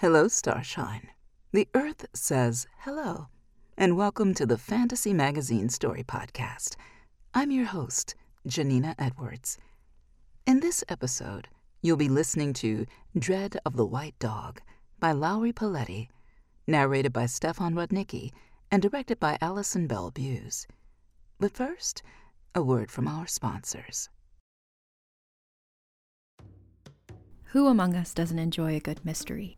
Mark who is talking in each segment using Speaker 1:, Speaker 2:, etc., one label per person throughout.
Speaker 1: Hello, Starshine. The Earth says hello, and welcome to the Fantasy Magazine Story Podcast. I'm your host, Janina Edwards. In this episode, you'll be listening to Dread of the White Dog by Lowry Poletti, narrated by Stefan Rudnicki, and directed by Allison Bell Buse. But first, a word from our sponsors.
Speaker 2: Who among us doesn't enjoy a good mystery?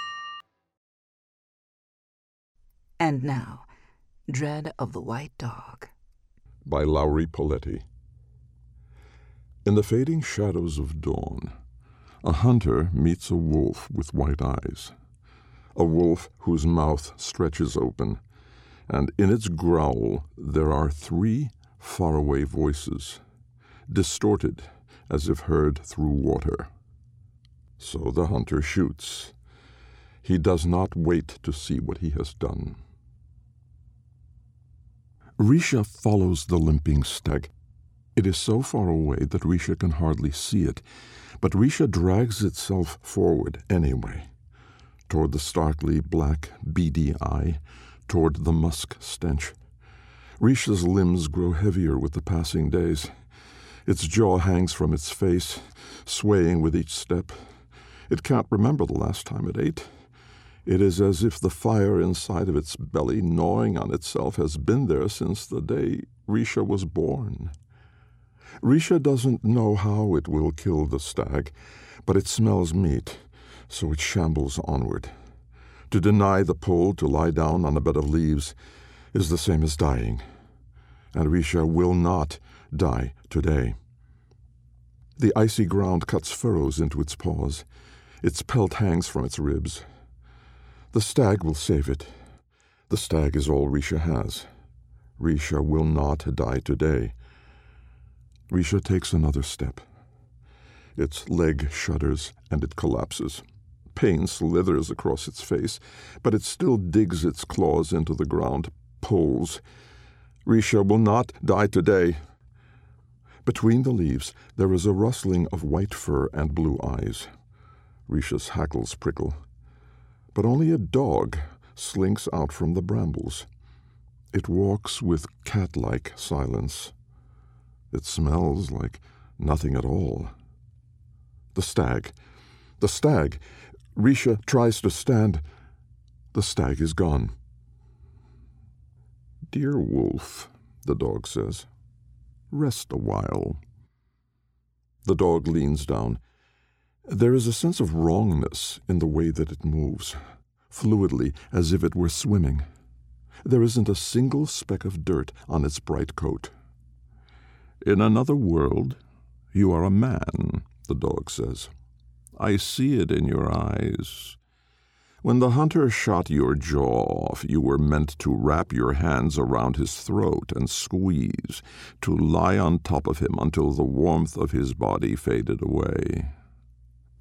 Speaker 1: And now, Dread of the White Dog.
Speaker 3: by Lowry Poletti. In the fading shadows of dawn, a hunter meets a wolf with white eyes, a wolf whose mouth stretches open, and in its growl there are three faraway voices, distorted as if heard through water. So the hunter shoots. He does not wait to see what he has done. Risha follows the limping stag. It is so far away that Risha can hardly see it, but Risha drags itself forward anyway, toward the starkly black, beady eye, toward the musk stench. Risha's limbs grow heavier with the passing days. Its jaw hangs from its face, swaying with each step. It can't remember the last time it ate. It is as if the fire inside of its belly, gnawing on itself, has been there since the day Risha was born. Risha doesn't know how it will kill the stag, but it smells meat, so it shambles onward. To deny the pull to lie down on a bed of leaves is the same as dying, and Risha will not die today. The icy ground cuts furrows into its paws. Its pelt hangs from its ribs. The stag will save it. The stag is all Risha has. Risha will not die today. Risha takes another step. Its leg shudders and it collapses. Pain slithers across its face, but it still digs its claws into the ground, pulls. Risha will not die today. Between the leaves, there is a rustling of white fur and blue eyes. Risha's hackles prickle but only a dog slinks out from the brambles. It walks with cat like silence. It smells like nothing at all. The stag. The stag. Risha tries to stand. The stag is gone. Dear wolf, the dog says, rest a while. The dog leans down. There is a sense of wrongness in the way that it moves, fluidly as if it were swimming. There isn't a single speck of dirt on its bright coat. In another world, you are a man, the dog says. I see it in your eyes. When the hunter shot your jaw off, you were meant to wrap your hands around his throat and squeeze, to lie on top of him until the warmth of his body faded away.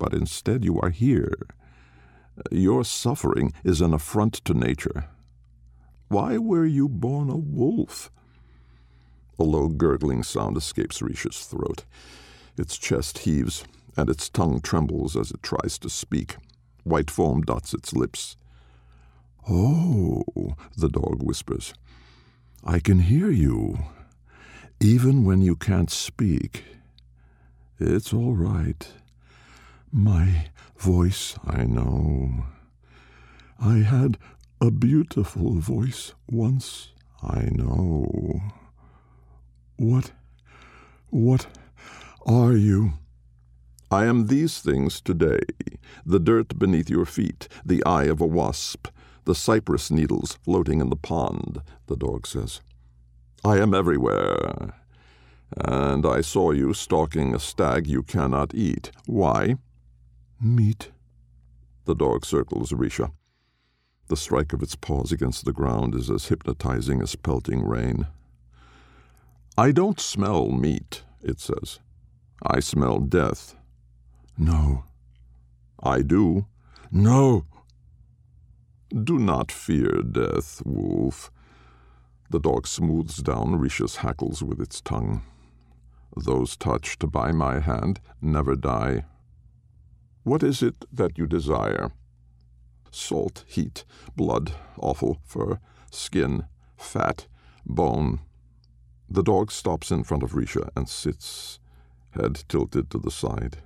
Speaker 3: But instead, you are here. Your suffering is an affront to nature. Why were you born a wolf? A low gurgling sound escapes Risha's throat. Its chest heaves, and its tongue trembles as it tries to speak. White foam dots its lips. Oh, the dog whispers. I can hear you, even when you can't speak. It's all right. My voice, I know. I had a beautiful voice once, I know. What, what are you? I am these things today the dirt beneath your feet, the eye of a wasp, the cypress needles floating in the pond, the dog says. I am everywhere. And I saw you stalking a stag you cannot eat. Why? Meat. The dog circles Risha. The strike of its paws against the ground is as hypnotizing as pelting rain. I don't smell meat, it says. I smell death. No. I do. No. Do not fear death, wolf. The dog smooths down Risha's hackles with its tongue. Those touched by my hand never die. What is it that you desire? Salt, heat, blood, awful fur, skin, fat, bone. The dog stops in front of Risha and sits, head tilted to the side.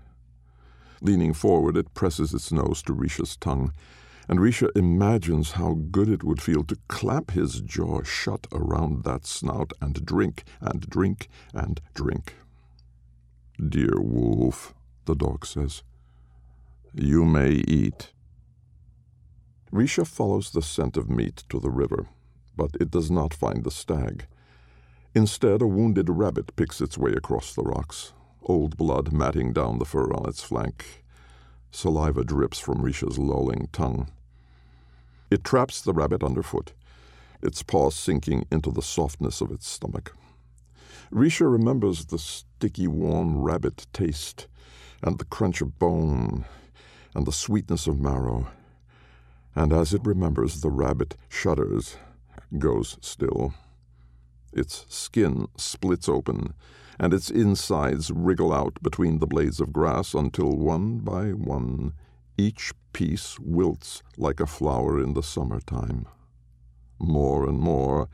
Speaker 3: Leaning forward, it presses its nose to Risha's tongue, and Risha imagines how good it would feel to clamp his jaw shut around that snout and drink and drink and drink. Dear wolf, the dog says, you may eat. Risha follows the scent of meat to the river, but it does not find the stag. Instead, a wounded rabbit picks its way across the rocks old blood matting down the fur on its flank. Saliva drips from Risha's lolling tongue. It traps the rabbit underfoot, its paws sinking into the softness of its stomach. Risha remembers the sticky, warm rabbit taste, and the crunch of bone, and the sweetness of marrow. And as it remembers, the rabbit shudders, goes still. Its skin splits open, and its insides wriggle out between the blades of grass until one by one each piece wilts like a flower in the summer time. More and more,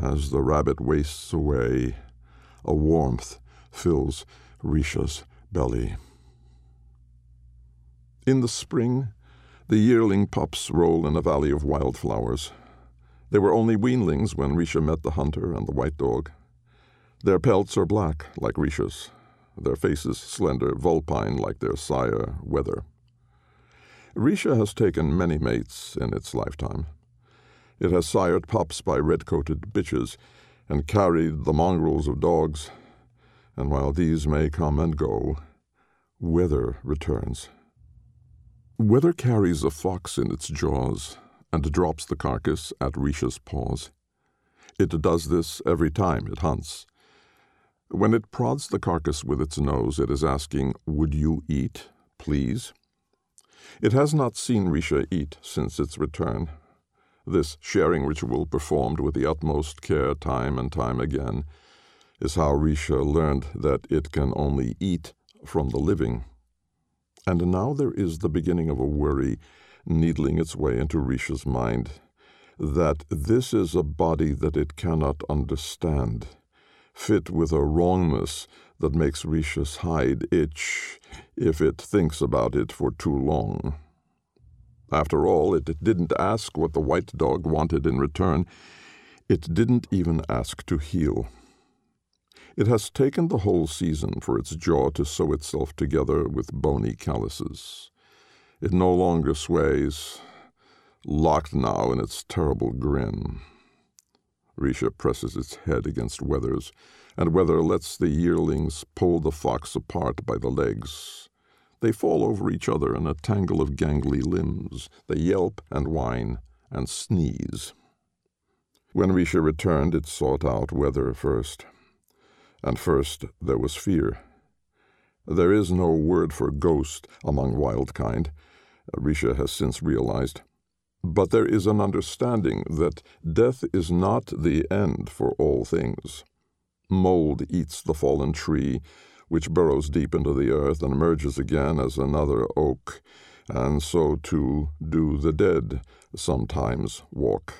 Speaker 3: as the rabbit wastes away, a warmth fills Risha's belly. In the spring, the yearling pups roll in a valley of wildflowers. They were only weanlings when Risha met the hunter and the white dog. Their pelts are black, like Risha's, their faces slender, vulpine, like their sire, Weather. Risha has taken many mates in its lifetime. It has sired pups by red coated bitches and carried the mongrels of dogs, and while these may come and go, Weather returns. Weather carries a fox in its jaws and drops the carcass at Risha's paws. It does this every time it hunts. When it prods the carcass with its nose, it is asking, Would you eat, please? It has not seen Risha eat since its return. This sharing ritual, performed with the utmost care time and time again, is how Risha learned that it can only eat from the living. And now there is the beginning of a worry needling its way into Risha's mind that this is a body that it cannot understand, fit with a wrongness that makes Risha's hide itch if it thinks about it for too long. After all, it didn't ask what the white dog wanted in return. It didn't even ask to heal. It has taken the whole season for its jaw to sew itself together with bony calluses. It no longer sways, locked now in its terrible grin. Risha presses its head against Weather's, and Weather lets the yearlings pull the fox apart by the legs. They fall over each other in a tangle of gangly limbs. They yelp and whine and sneeze. When Risha returned, it sought out Weather first. And first there was fear. There is no word for ghost among wild kind, Risha has since realized. But there is an understanding that death is not the end for all things. Mold eats the fallen tree, which burrows deep into the earth and emerges again as another oak, and so too do the dead sometimes walk.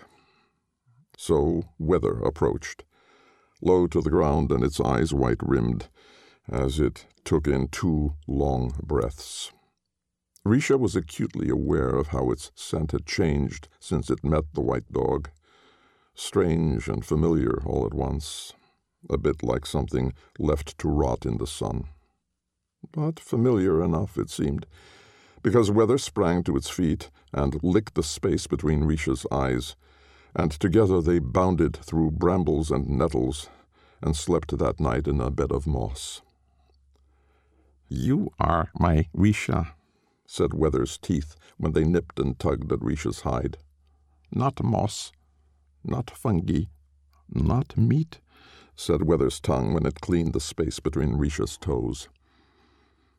Speaker 3: So weather approached, low to the ground and its eyes white rimmed, as it took in two long breaths. Risha was acutely aware of how its scent had changed since it met the white dog. Strange and familiar all at once, a bit like something left to rot in the sun. But familiar enough, it seemed, because Weather sprang to its feet and licked the space between Risha's eyes, and together they bounded through brambles and nettles and slept that night in a bed of moss. You are my Risha, said Weather's teeth when they nipped and tugged at Risha's hide. Not moss, not fungi, not meat, said Weather's tongue when it cleaned the space between Risha's toes.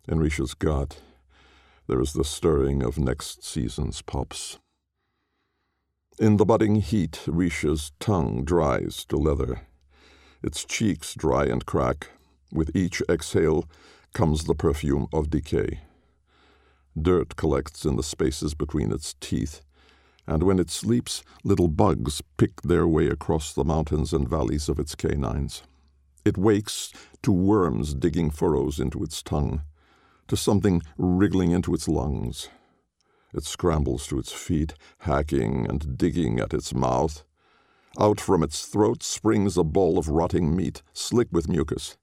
Speaker 3: In Risha's gut, there is the stirring of next season's pups. In the budding heat, Risha's tongue dries to leather. Its cheeks dry and crack. With each exhale comes the perfume of decay. Dirt collects in the spaces between its teeth, and when it sleeps, little bugs pick their way across the mountains and valleys of its canines. It wakes to worms digging furrows into its tongue, to something wriggling into its lungs. It scrambles to its feet, hacking and digging at its mouth. Out from its throat springs a ball of rotting meat, slick with mucus.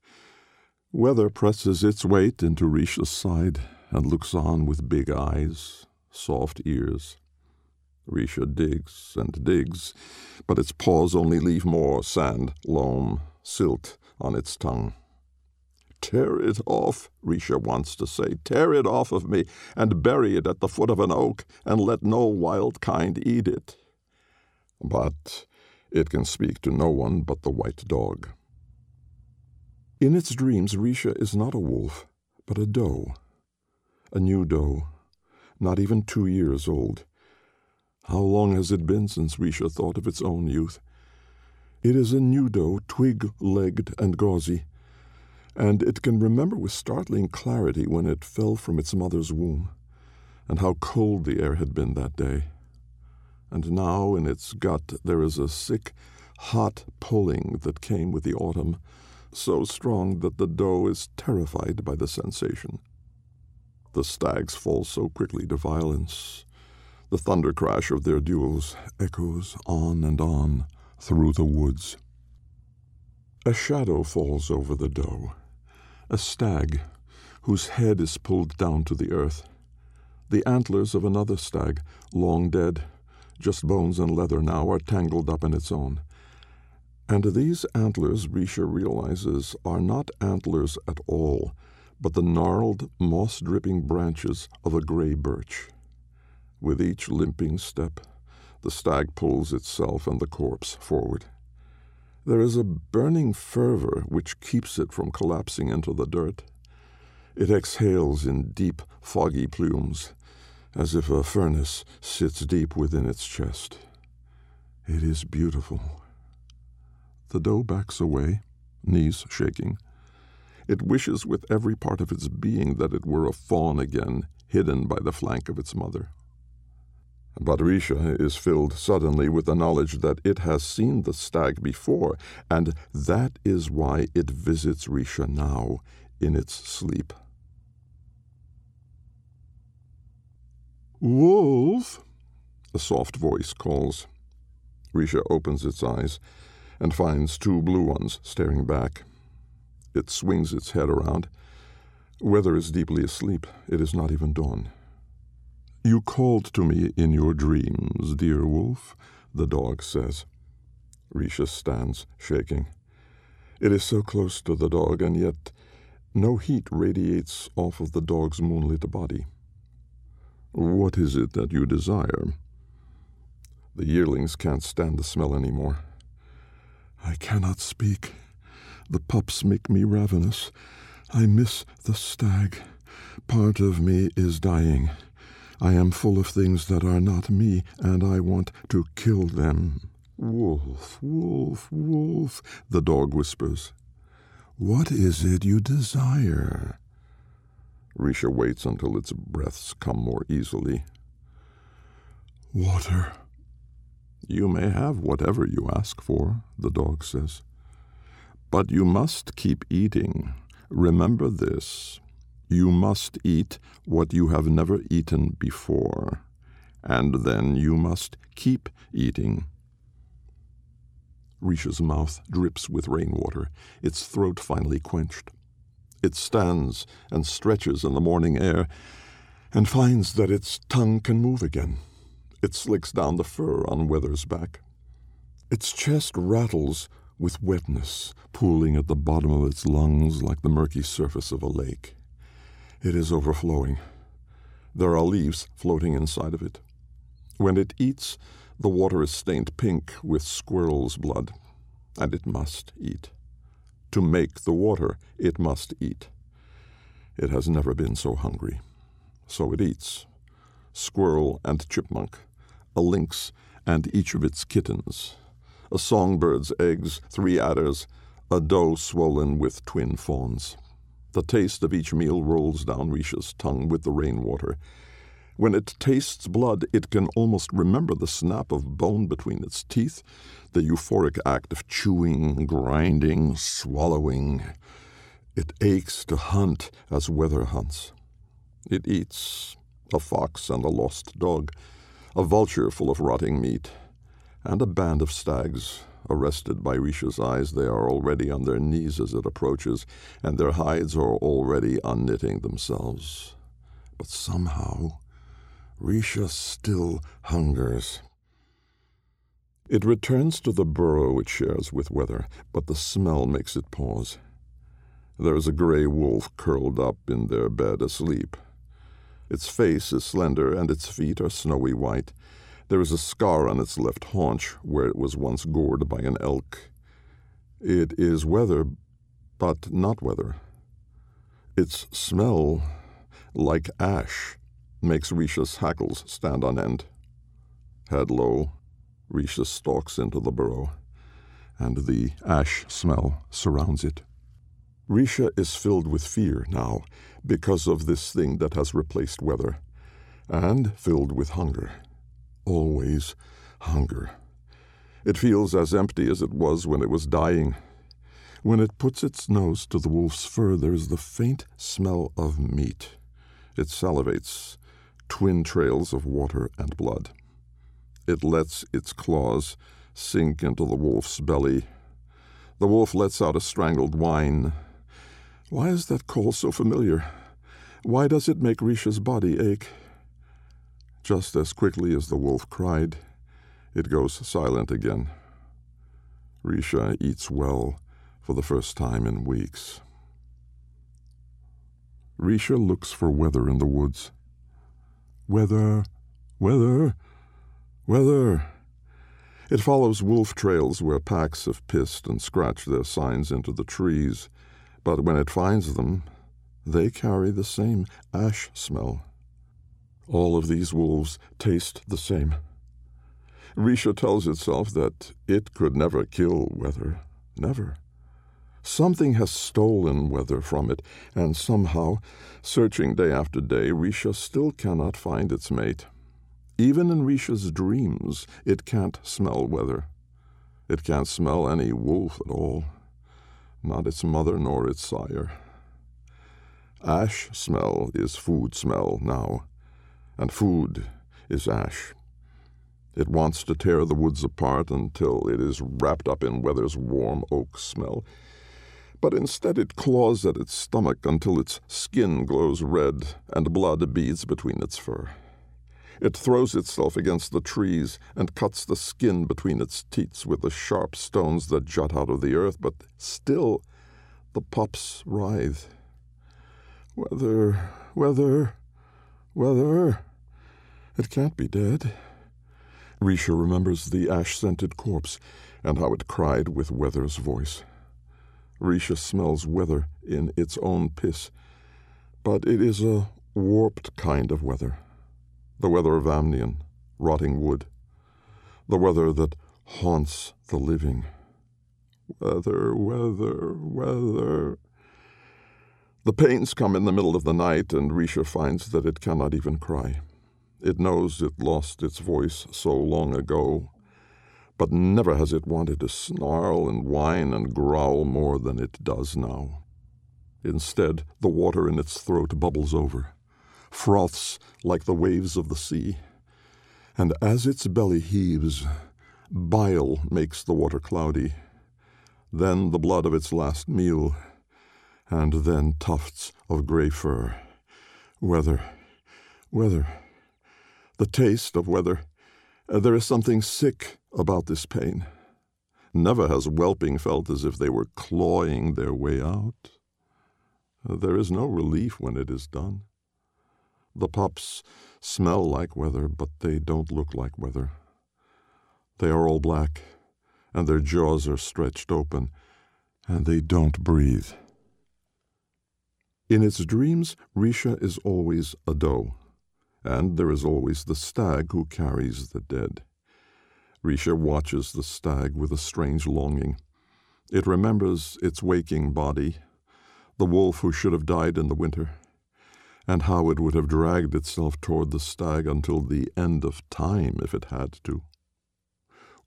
Speaker 3: Weather presses its weight into Risha's side and looks on with big eyes, soft ears. Risha digs and digs, but its paws only leave more sand, loam, silt on its tongue. Tear it off, Risha wants to say. Tear it off of me and bury it at the foot of an oak and let no wild kind eat it. But it can speak to no one but the white dog. In its dreams, Risha is not a wolf, but a doe a new doe, not even two years old. How long has it been since Risha thought of its own youth? It is a new doe, twig legged and gauzy, and it can remember with startling clarity when it fell from its mother's womb, and how cold the air had been that day. And now in its gut there is a sick, hot pulling that came with the autumn, so strong that the doe is terrified by the sensation. The stags fall so quickly to violence. The thunder crash of their duels echoes on and on through the woods. A shadow falls over the doe, a stag whose head is pulled down to the earth. The antlers of another stag, long dead, just bones and leather now, are tangled up in its own. And these antlers, Risha realizes, are not antlers at all but the gnarled, moss dripping branches of a gray birch. With each limping step, the stag pulls itself and the corpse forward. There is a burning fervor which keeps it from collapsing into the dirt. It exhales in deep, foggy plumes, as if a furnace sits deep within its chest. It is beautiful. The doe backs away, knees shaking. It wishes with every part of its being that it were a fawn again, hidden by the flank of its mother. But Risha is filled suddenly with the knowledge that it has seen the stag before, and that is why it visits Risha now in its sleep. Wolf, a soft voice calls. Risha opens its eyes and finds two blue ones staring back. It swings its head around. Weather is deeply asleep. It is not even dawn. You called to me in your dreams, dear wolf, the dog says. Risha stands, shaking. It is so close to the dog, and yet No heat radiates off of the dog's moonlit body. What is it that you desire? The yearlings can't stand the smell any more. I cannot speak. The pups make me ravenous. I miss the stag. Part of me is dying. I am full of things that are not me, and I want to kill them. Wolf, wolf, wolf, the dog whispers. What is it you desire? Risha waits until its breaths come more easily. Water. You may have whatever you ask for, the dog says. But you must keep eating. Remember this. You must eat what you have never eaten before, and then you must keep eating. Risha's mouth drips with rainwater, its throat finally quenched. It stands and stretches in the morning air and finds that its tongue can move again. It slicks down the fur on Weather's back. Its chest rattles with wetness pooling at the bottom of its lungs like the murky surface of a lake. It is overflowing. There are leaves floating inside of it. When it eats, the water is stained pink with squirrel's blood, and it must eat. To make the water, it must eat. It has never been so hungry. So it eats. Squirrel and chipmunk, a lynx and each of its kittens, a songbird's eggs, three adders, a doe swollen with twin fawns. The taste of each meal rolls down Risha's tongue with the rainwater. When it tastes blood, it can almost remember the snap of bone between its teeth, the euphoric act of chewing, grinding, swallowing. It aches to hunt as weather hunts. It eats a fox and a lost dog, a vulture full of rotting meat, and a band of stags. Arrested by Risha's eyes, they are already on their knees as it approaches, and their hides are already unknitting themselves. But somehow, Risha still hungers. It returns to the burrow it shares with Weather, but the smell makes it pause. There is a gray wolf curled up in their bed asleep. Its face is slender, and its feet are snowy white. There is a scar on its left haunch where it was once gored by an elk. It is weather, but not weather. Its smell, like ash, makes Risha's hackles stand on end. Head low, Risha stalks into the burrow, and the ash smell surrounds it. Risha is filled with fear now because of this thing that has replaced weather, and filled with hunger. Always hunger. It feels as empty as it was when it was dying. When it puts its nose to the wolf's fur, there is the faint smell of meat. It salivates, twin trails of water and blood. It lets its claws sink into the wolf's belly. The wolf lets out a strangled whine. Why is that call so familiar? Why does it make Risha's body ache? Just as quickly as the wolf cried, it goes silent again. Risha eats well for the first time in weeks. Risha looks for weather in the woods. Weather, weather, weather. It follows wolf trails where packs have pissed and scratched their signs into the trees, but when it finds them, they carry the same ash smell. All of these wolves taste the same. Risha tells itself that it could never kill Weather. Never. Something has stolen Weather from it, and somehow, searching day after day, Risha still cannot find its mate. Even in Risha's dreams, it can't smell Weather. It can't smell any wolf at all. Not its mother nor its sire. Ash smell is food smell now, and food is ash. It wants to tear the woods apart until it is wrapped up in Weather's warm oak smell. But instead, it claws at its stomach until its skin glows red and blood beads between its fur. It throws itself against the trees and cuts the skin between its teats with the sharp stones that jut out of the earth, but still the pups writhe. Weather, weather, weather. It can't be dead. Risha remembers the ash scented corpse and how it cried with Weather's voice. Risha smells weather in its own piss, but it is a warped kind of weather. The weather of Amnion, rotting wood. The weather that haunts the living. Weather, weather, weather. The pains come in the middle of the night, and Risha finds that it cannot even cry. It knows it lost its voice so long ago, but never has it wanted to snarl and whine and growl more than it does now. Instead, the water in its throat bubbles over, froths like the waves of the sea, and as its belly heaves, bile makes the water cloudy, then the blood of its last meal, and then tufts of gray fur. Weather, weather the taste of weather. Uh, there is something sick about this pain. Never has whelping felt as if they were clawing their way out. Uh, there is no relief when it is done. The pups smell like weather, but they don't look like weather. They are all black, and their jaws are stretched open, and they don't breathe. In its dreams, Risha is always a doe and there is always the stag who carries the dead. Risha watches the stag with a strange longing. It remembers its waking body, the wolf who should have died in the winter, and how it would have dragged itself toward the stag until the end of time if it had to.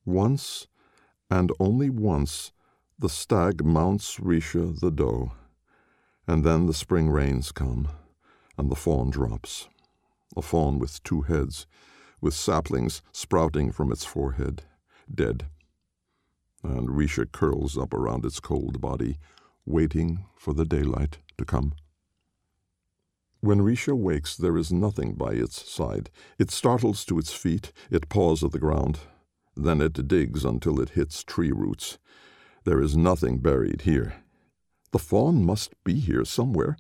Speaker 3: Once, and only once, the stag mounts Risha the doe, and then the spring rains come, and the fawn drops a fawn with two heads, with saplings sprouting from its forehead, dead. And Risha curls up around its cold body, waiting for the daylight to come. When Risha wakes, there is nothing by its side. It startles to its feet, it paws at the ground. Then it digs until it hits tree roots. There is nothing buried here. The fawn must be here somewhere.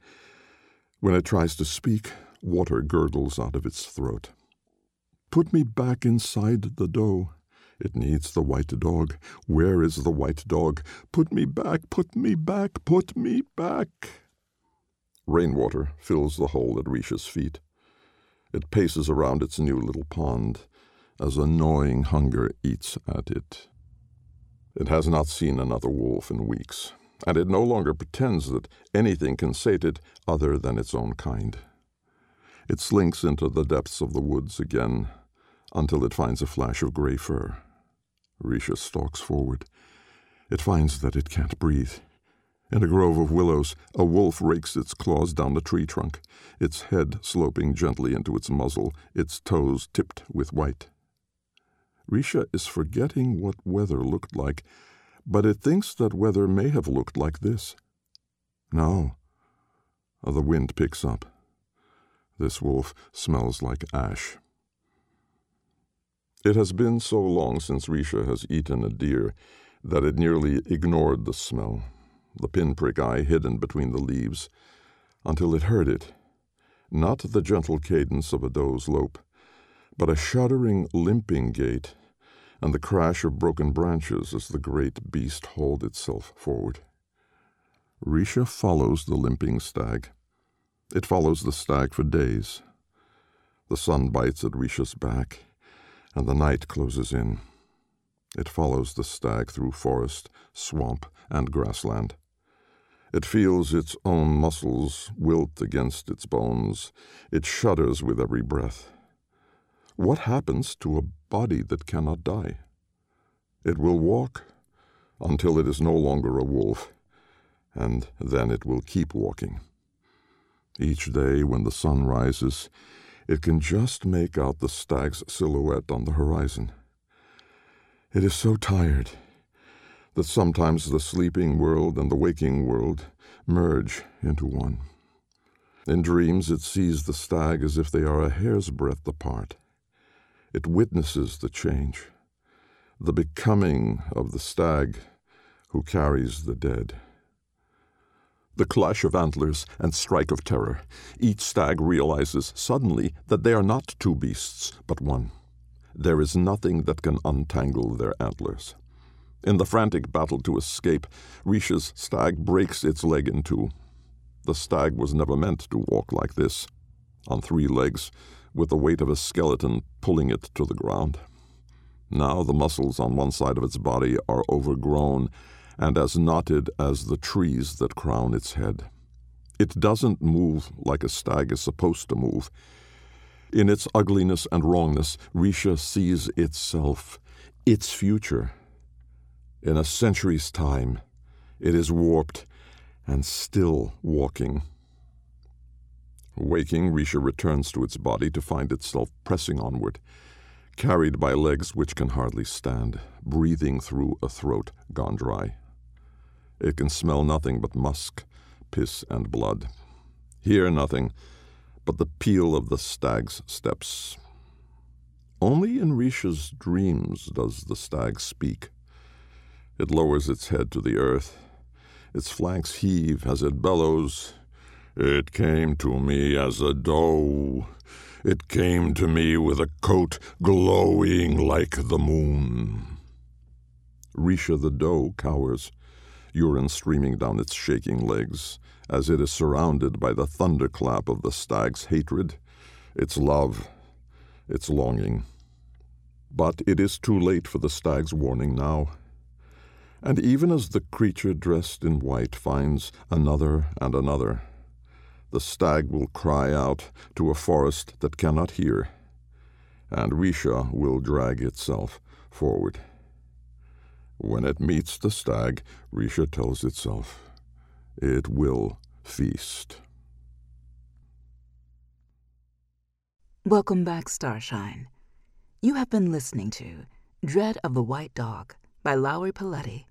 Speaker 3: When it tries to speak, Water gurgles out of its throat. Put me back inside the doe. It needs the white dog. Where is the white dog? Put me back, put me back, put me back. Rainwater fills the hole at Risha's feet. It paces around its new little pond as a gnawing hunger eats at it. It has not seen another wolf in weeks, and it no longer pretends that anything can sate it other than its own kind. It slinks into the depths of the woods again until it finds a flash of gray fur. Risha stalks forward. It finds that it can't breathe. In a grove of willows, a wolf rakes its claws down the tree trunk, its head sloping gently into its muzzle, its toes tipped with white. Risha is forgetting what weather looked like, but it thinks that weather may have looked like this. Now, uh, the wind picks up. This wolf smells like ash. It has been so long since Risha has eaten a deer that it nearly ignored the smell, the pinprick eye hidden between the leaves, until it heard it. Not the gentle cadence of a doe's lope, but a shuddering, limping gait, and the crash of broken branches as the great beast hauled itself forward. Risha follows the limping stag. It follows the stag for days. The sun bites at Risha's back, and the night closes in. It follows the stag through forest, swamp, and grassland. It feels its own muscles wilt against its bones. It shudders with every breath. What happens to a body that cannot die? It will walk until it is no longer a wolf, and then it will keep walking. Each day when the sun rises, it can just make out the stag's silhouette on the horizon. It is so tired that sometimes the sleeping world and the waking world merge into one. In dreams, it sees the stag as if they are a hair's breadth apart. It witnesses the change, the becoming of the stag who carries the dead. The clash of antlers and strike of terror. Each stag realizes suddenly that they are not two beasts, but one. There is nothing that can untangle their antlers. In the frantic battle to escape, Risha's stag breaks its leg in two. The stag was never meant to walk like this, on three legs, with the weight of a skeleton pulling it to the ground. Now the muscles on one side of its body are overgrown and as knotted as the trees that crown its head. It doesn't move like a stag is supposed to move. In its ugliness and wrongness, Risha sees itself, its future. In a century's time, it is warped and still walking. Waking, Risha returns to its body to find itself pressing onward, carried by legs which can hardly stand, breathing through a throat gone dry. It can smell nothing but musk, piss, and blood. Hear nothing but the peal of the stag's steps. Only in Risha's dreams does the stag speak. It lowers its head to the earth. Its flanks heave as it bellows. It came to me as a doe. It came to me with a coat glowing like the moon. Risha the doe cowers urine streaming down its shaking legs, as it is surrounded by the thunderclap of the stag's hatred, its love, its longing. But it is too late for the stag's warning now. And even as the creature dressed in white finds another and another, the stag will cry out to a forest that cannot hear, and Risha will drag itself forward. When it meets the stag, Risha tells itself, it will feast.
Speaker 1: Welcome back, Starshine. You have been listening to Dread of the White Dog by Lowry Poletti,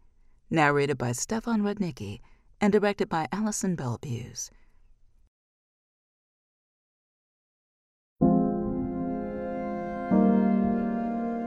Speaker 1: narrated by Stefan Rudnicki and directed by Allison Bell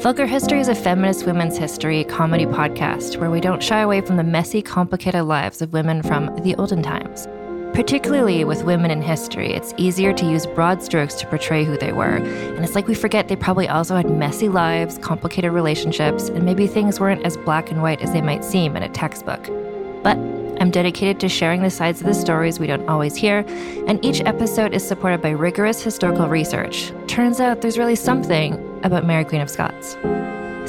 Speaker 4: Vulgar History is a feminist women's history comedy podcast where we don't shy away from the messy, complicated lives of women from the olden times. Particularly with women in history, it's easier to use broad strokes to portray who they were, and it's like we forget they probably also had messy lives, complicated relationships, and maybe things weren't as black and white as they might seem in a textbook. But I'm dedicated to sharing the sides of the stories we don't always hear, and each episode is supported by rigorous historical research. Turns out there's really something about Mary Queen of Scots.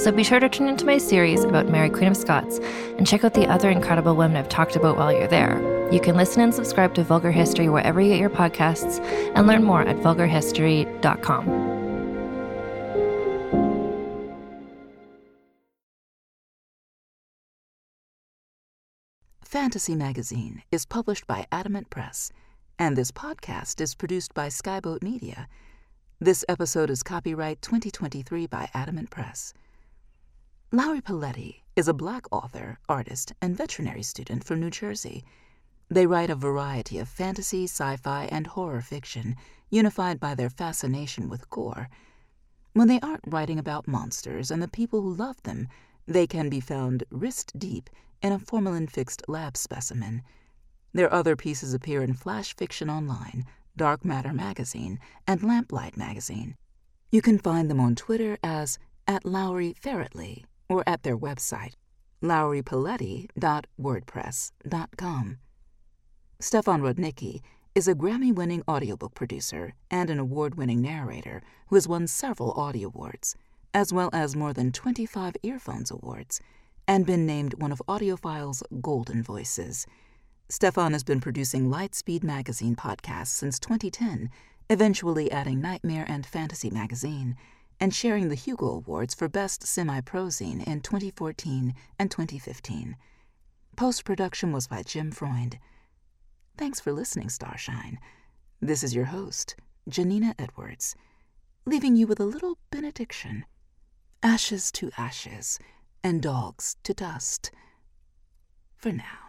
Speaker 4: So be sure to tune into my series about Mary Queen of Scots and check out the other incredible women I've talked about while you're there. You can listen and subscribe to Vulgar History wherever you get your podcasts and learn more at vulgarhistory.com.
Speaker 1: Fantasy Magazine is published by Adamant Press, and this podcast is produced by Skyboat Media. This episode is copyright 2023 by Adamant Press. Lowry Poletti is a black author, artist, and veterinary student from New Jersey. They write a variety of fantasy, sci fi, and horror fiction, unified by their fascination with gore. When they aren't writing about monsters and the people who love them, they can be found wrist deep in a formalin fixed lab specimen. Their other pieces appear in Flash Fiction Online, Dark Matter Magazine, and Lamplight Magazine. You can find them on Twitter as at Lowry Ferretley or at their website, lowrypoletti.wordpress.com. Stefan Rudnicki is a Grammy winning audiobook producer and an award winning narrator who has won several Audie Awards, as well as more than 25 Earphones Awards and been named one of AudioFile's Golden Voices. Stefan has been producing Lightspeed Magazine podcasts since 2010, eventually adding Nightmare and Fantasy Magazine, and sharing the Hugo Awards for Best Semi Prozine in 2014 and 2015. Post production was by Jim Freund. Thanks for listening, Starshine. This is your host, Janina Edwards, leaving you with a little benediction ashes to ashes, and dogs to dust. For now.